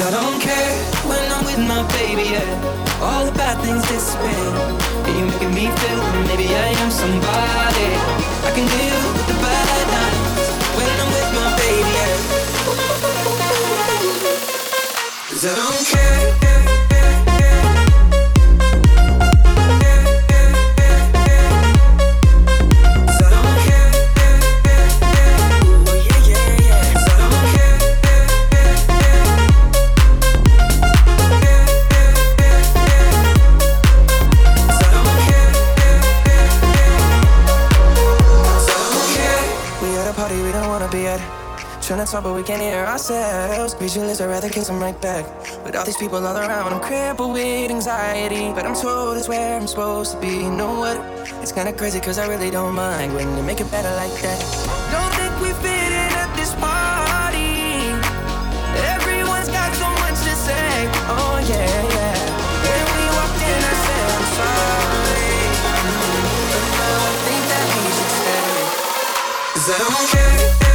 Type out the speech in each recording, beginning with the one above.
Cause I don't care when I'm with my baby, yeah. All the bad things disappear. Yeah, you're making me feel that maybe I am somebody. I can deal with the bad nights when I'm with my baby, yeah. Cause I don't care. Talk, but we can't hear ourselves. Speechless, I'd rather kiss them right back. With all these people all around, I'm crippled with anxiety. But I'm told it's where I'm supposed to be. You know what? It's kinda crazy, cause I really don't mind when you make it better like that. Don't think we fit in at this party. Everyone's got so much to say. Oh, yeah, yeah. When we walked in, I said, I'm sorry. But now I think that we should stay. Cause I don't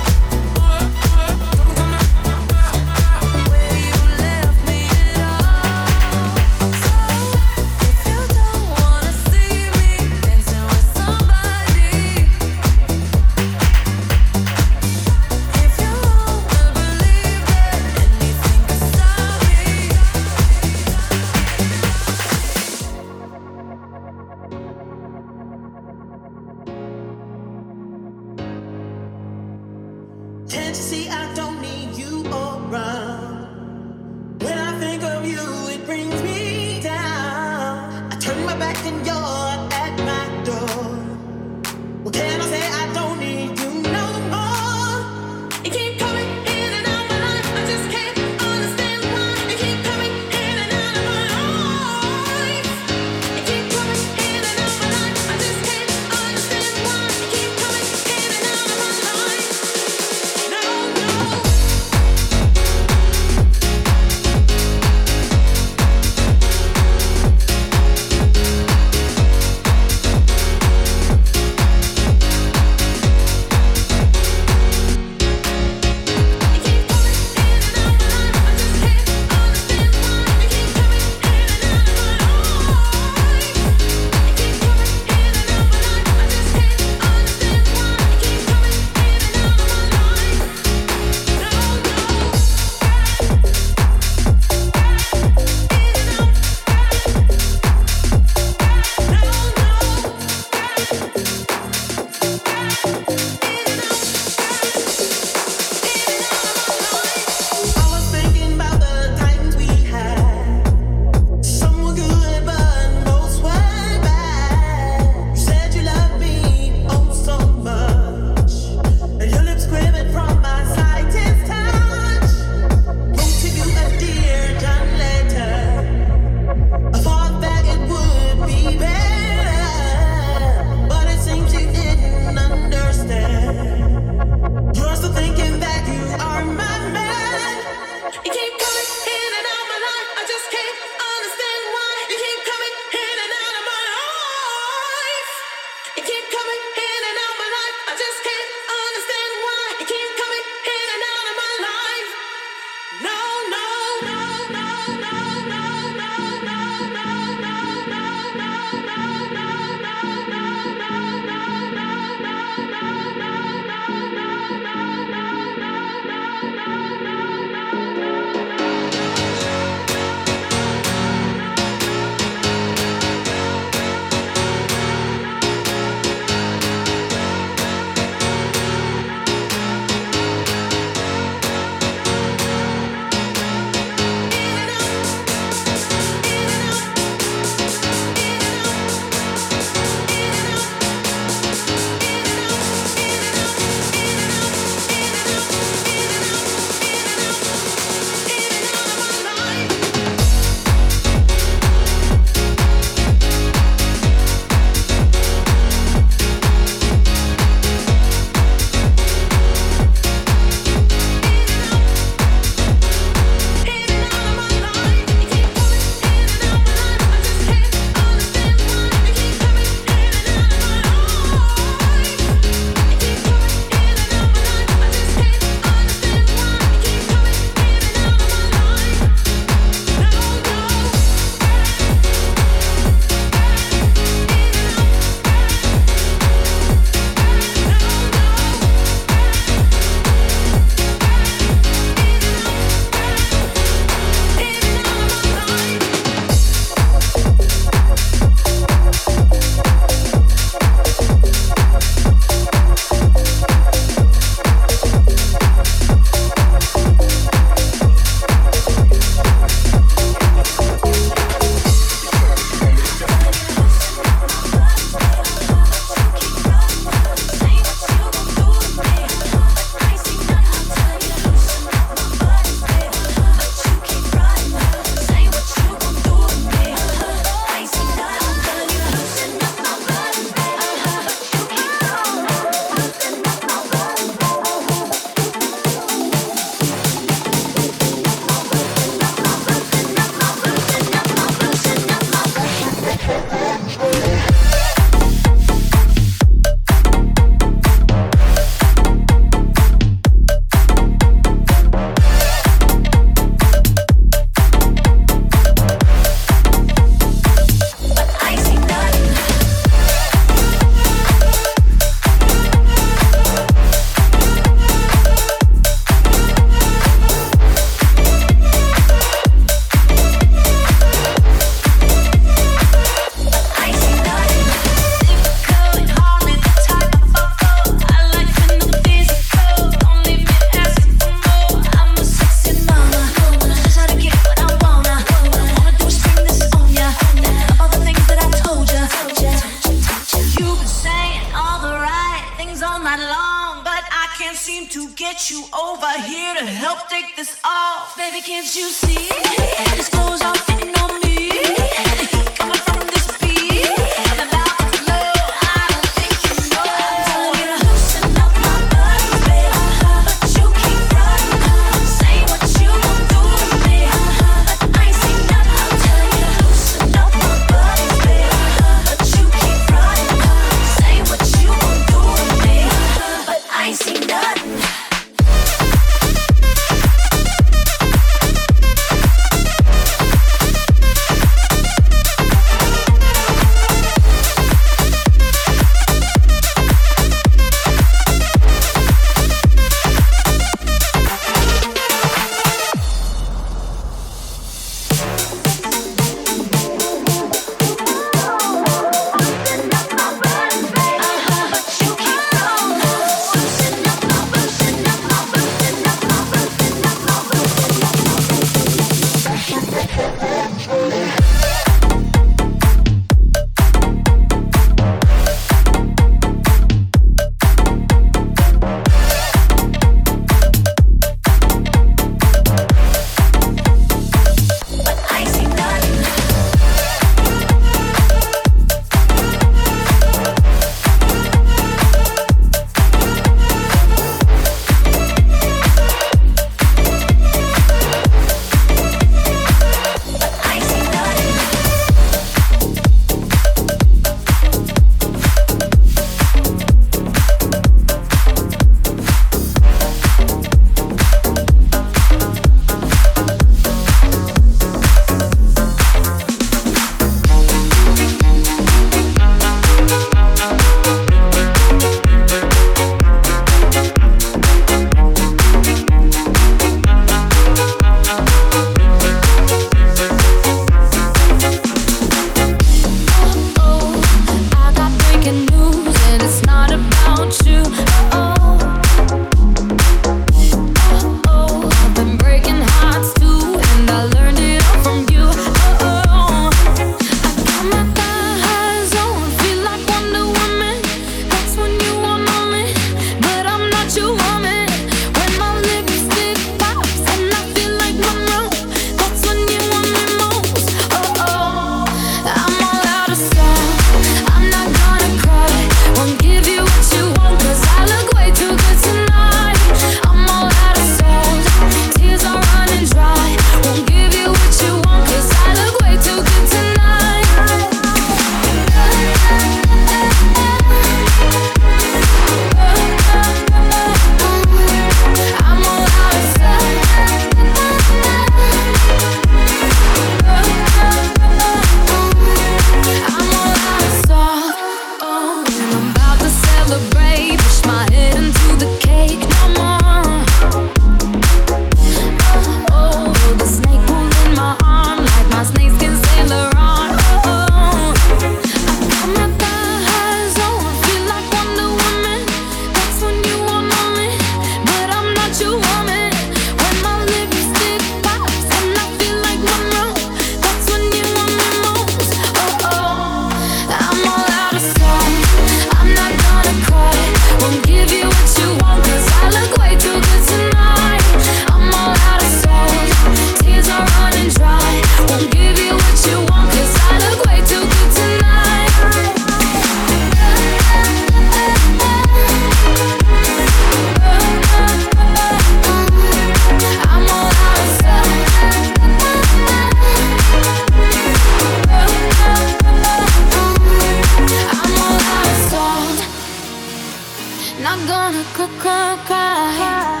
cry, cry.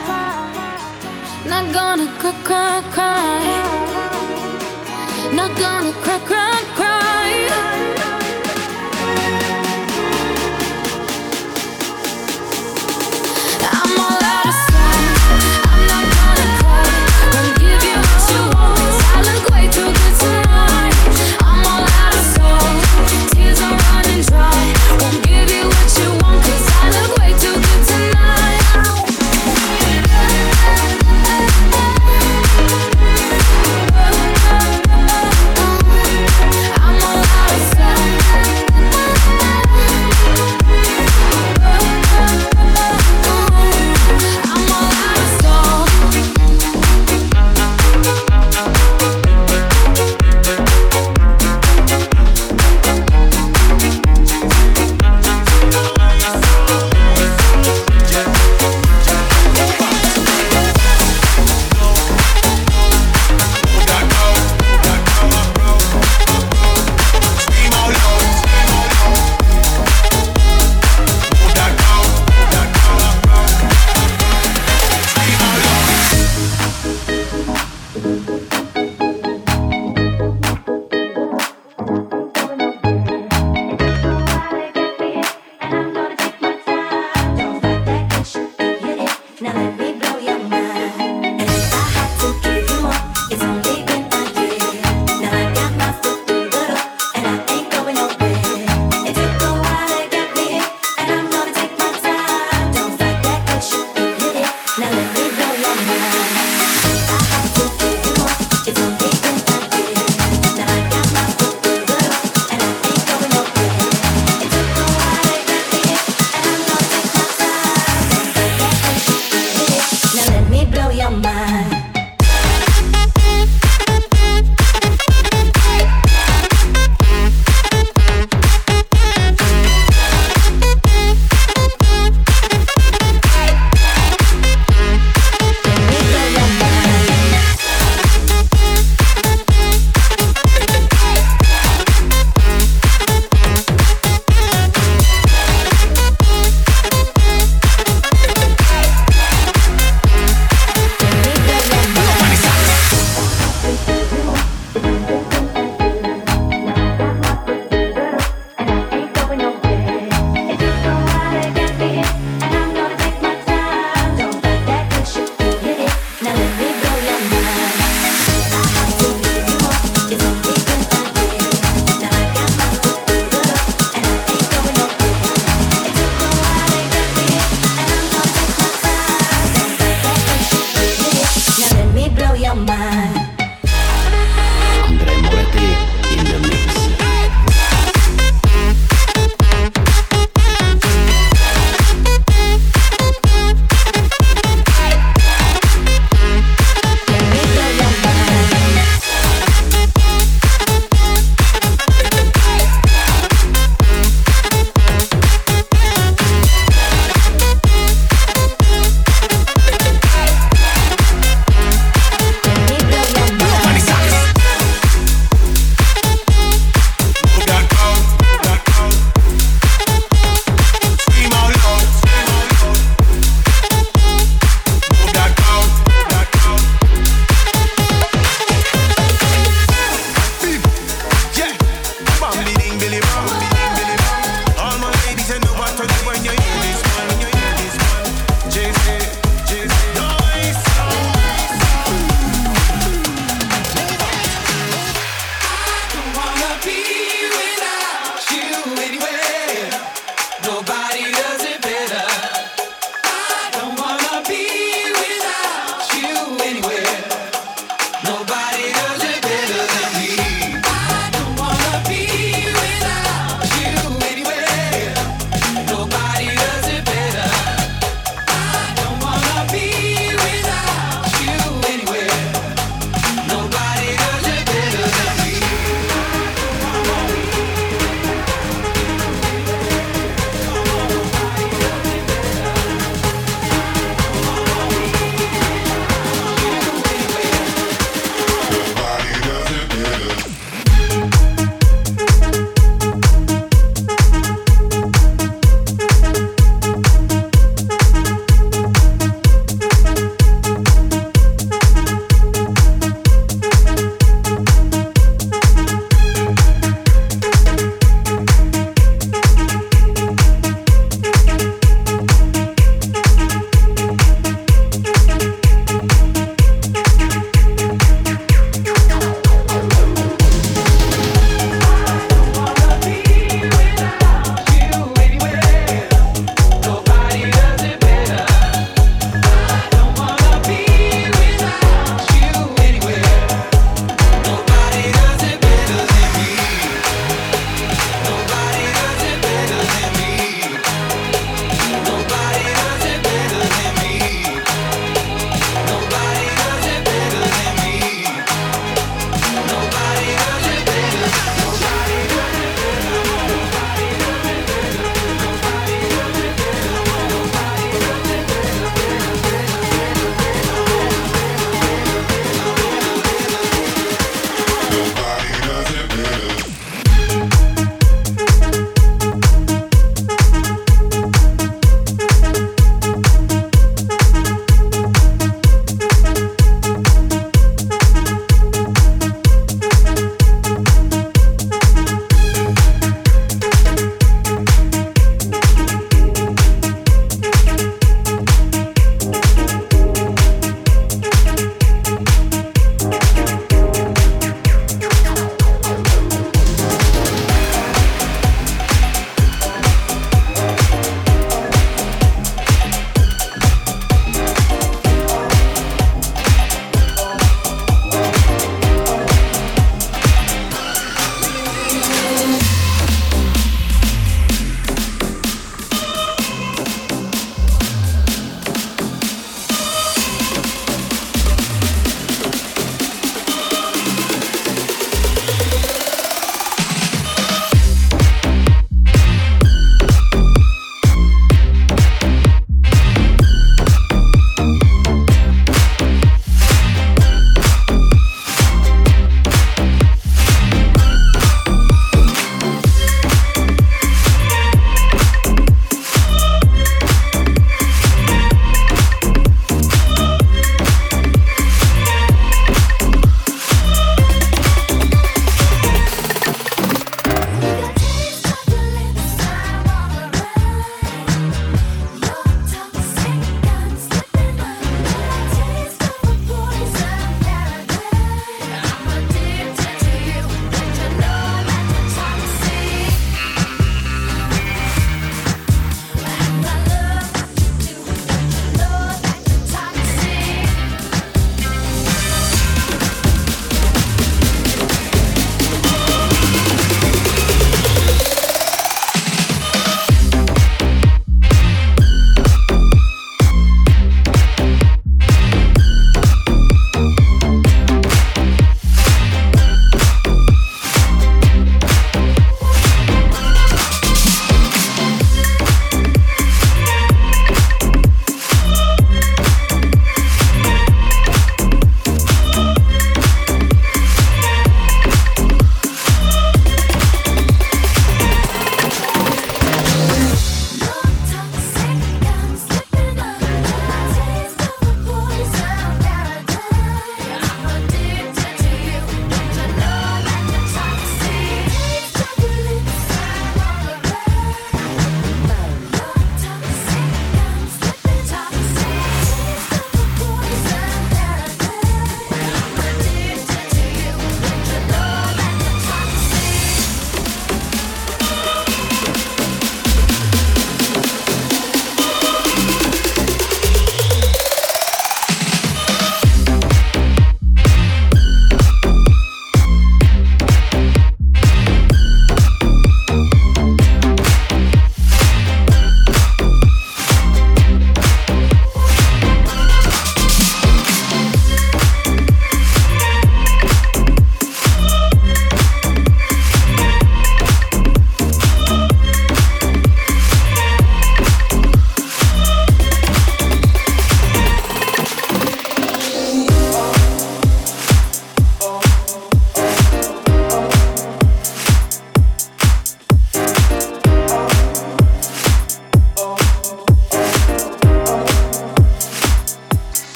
Not gonna cry, cry, cry. Not gonna cry, cry.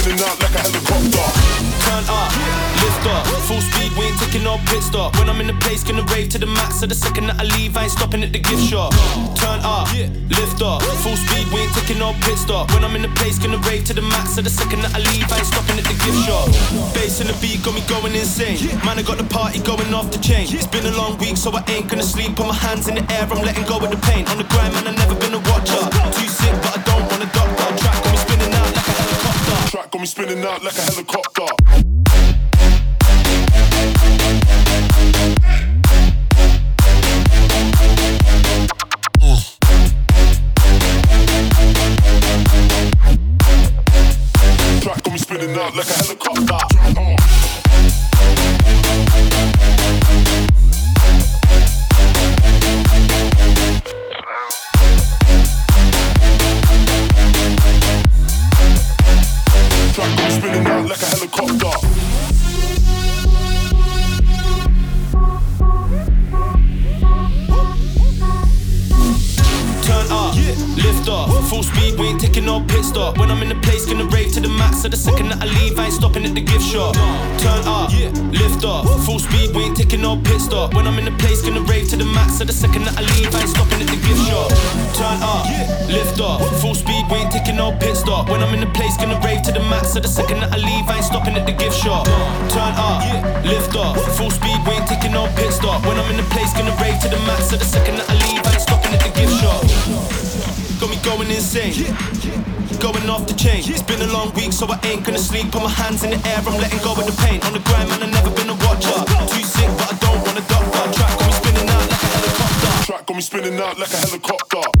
spinning out like a helicopter. Turn up, lift up, full speed, we ain't taking no pit stop. When I'm in the place, gonna rave to the max. So the second that I leave, I ain't stopping at the gift shop. Turn up, lift up, full speed, we ain't taking no pit stop. When I'm in the place, gonna rave to the max. So the second that I leave, I ain't stopping at the gift shop. Bass in the beat got me going insane. Man, I got the party going off the chain. It's been a long week, so I ain't gonna sleep. Put my hands in the air, I'm letting go of the pain. On the grind, man, I've never been a watcher. Too sick, but I don't wanna doctor. Track track got me spinning out like a helicopter. spinning out like a helicopter. So the second that I leave, I ain't stopping at the gift shop. Turn up, lift off, full speed, we ain't taking no pit stop. When I'm in the place, gonna rave to the max. So the second that I leave, I ain't stopping at the gift shop. Turn up, lift off, full speed, we ain't taking no pit stop. When I'm in the place, gonna rave to the max. So the second that I leave, I ain't stopping at the gift shop. Turn up, lift off, full speed, we ain't taking no pit stop. When I'm in the place, gonna rave to the max. So the second that I leave, I ain't stopping at the gift shop. Got me going insane going off the chain. It's been a long week, so I ain't gonna sleep. Put my hands in the air, I'm letting go of the pain. On the grind, man, I've never been a watcher. Too sick, but I don't want a doctor. Track got me spinning out like a helicopter. Track got me spinning out like a helicopter.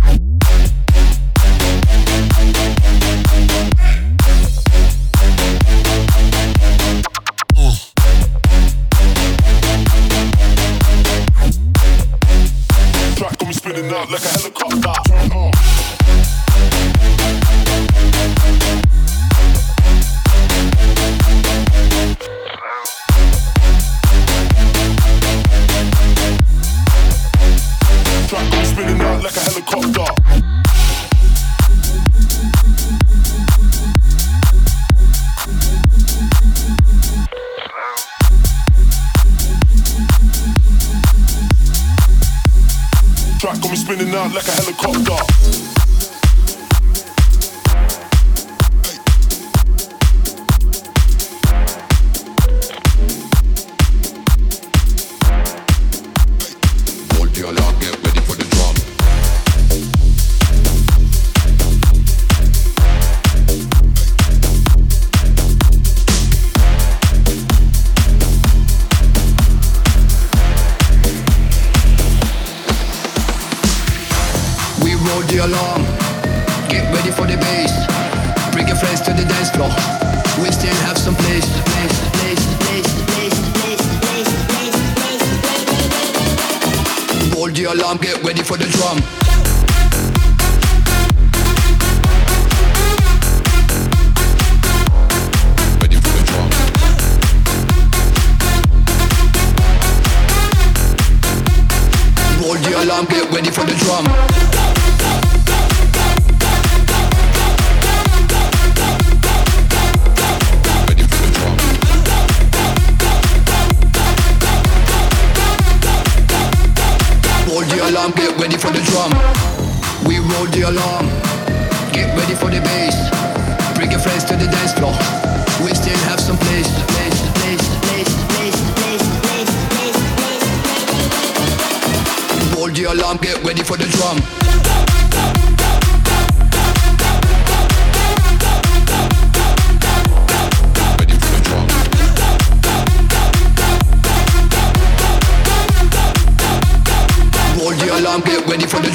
alarm, get ready for the drum. alarm, get ready for the drum. We roll the alarm, get ready for the bass. Bring your friends to the dance floor, we still have some place. the alarm, get ready for the drum. Get ready for the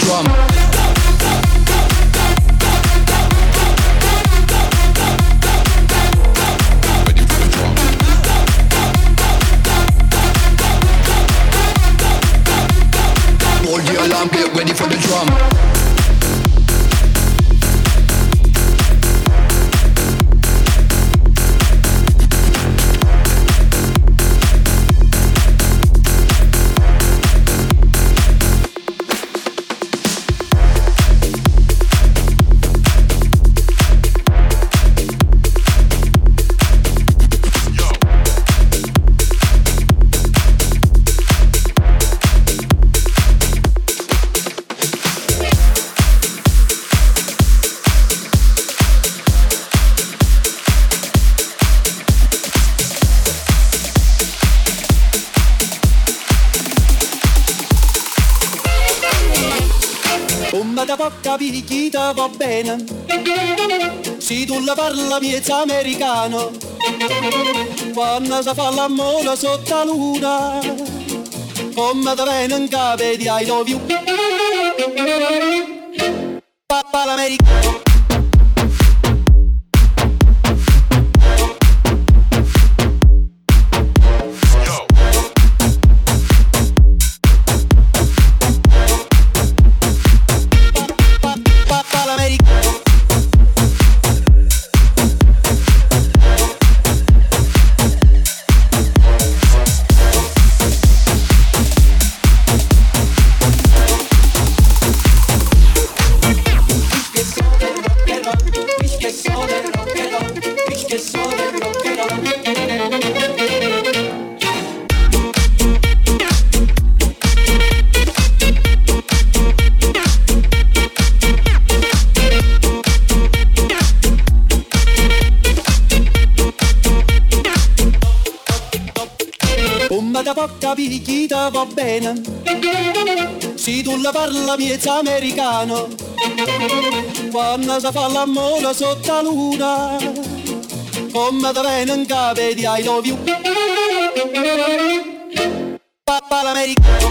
vita va bene. Se tu la parla miezza americano, quando si fa l'amore sotto la luna, come te viene in capo di I love you. Papà l'americano. L'amore sotto la luna, come te viene in capo di I love you. Papà l'americano.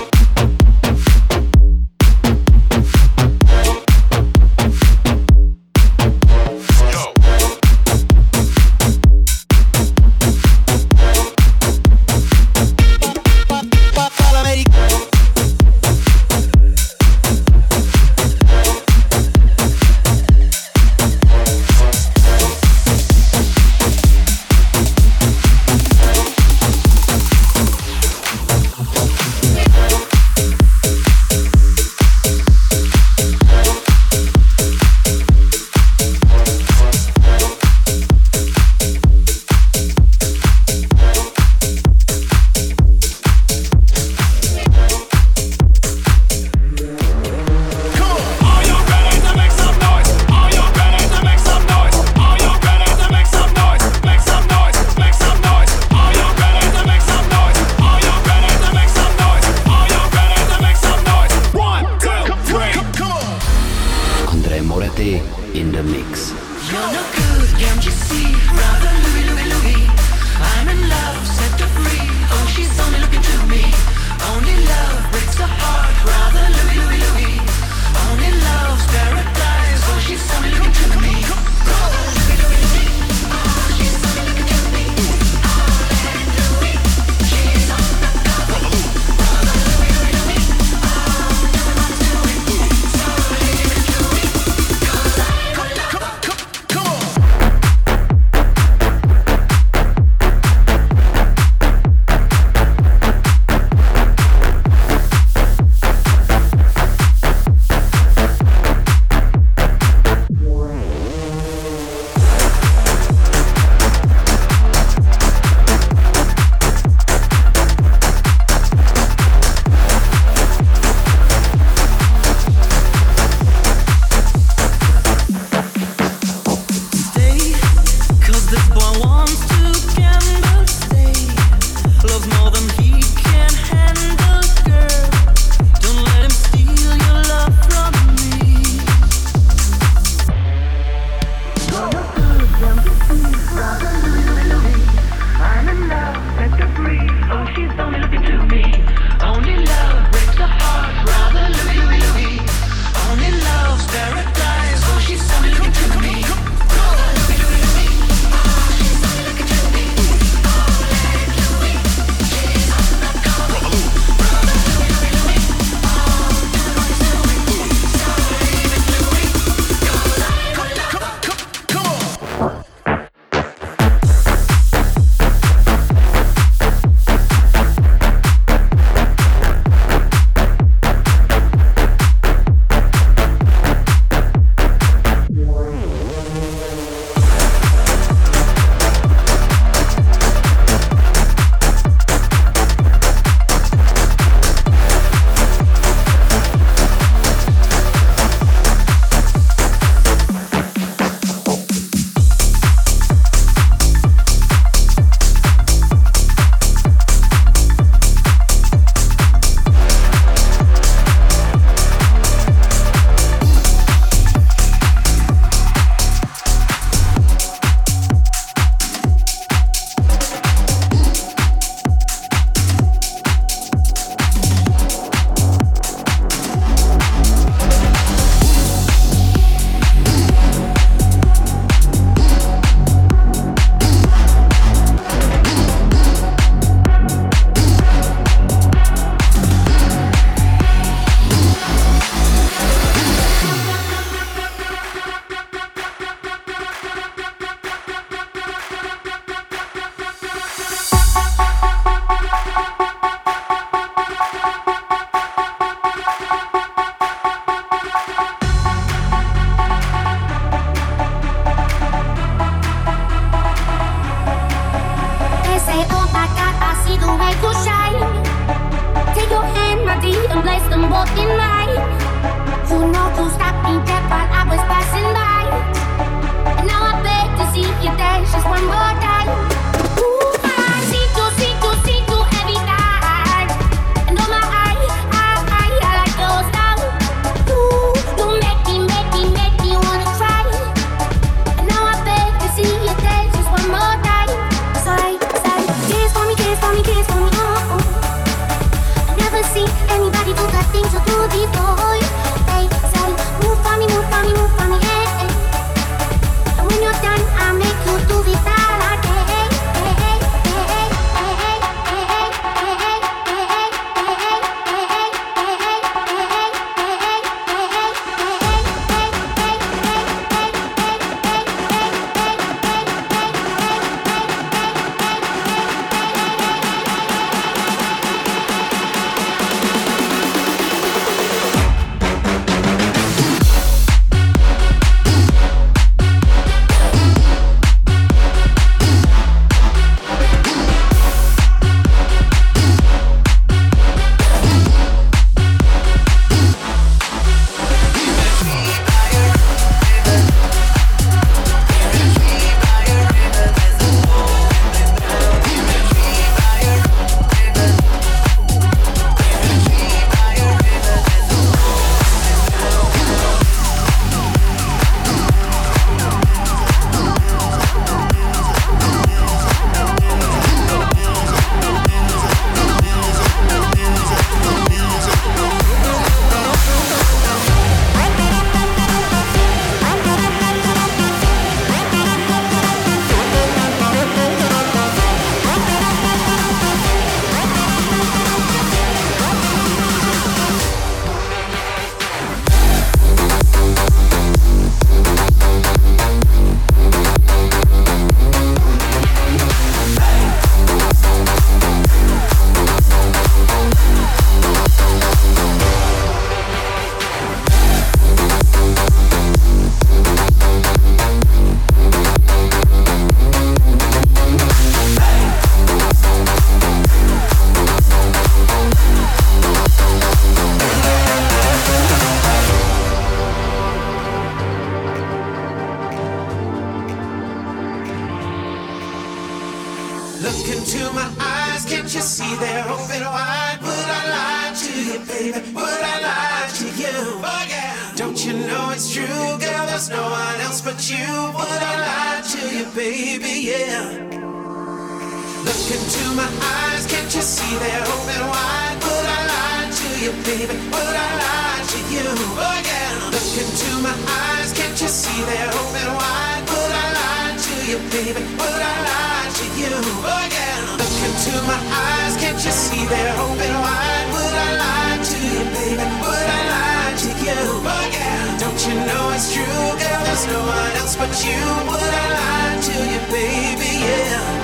you again. Look into my eyes, can't you see they're open wide? Would I lie to you, baby? Would I lie to you again? Don't you know it's true, girl? There's no one else but you. Would I lie to you, baby? Yeah.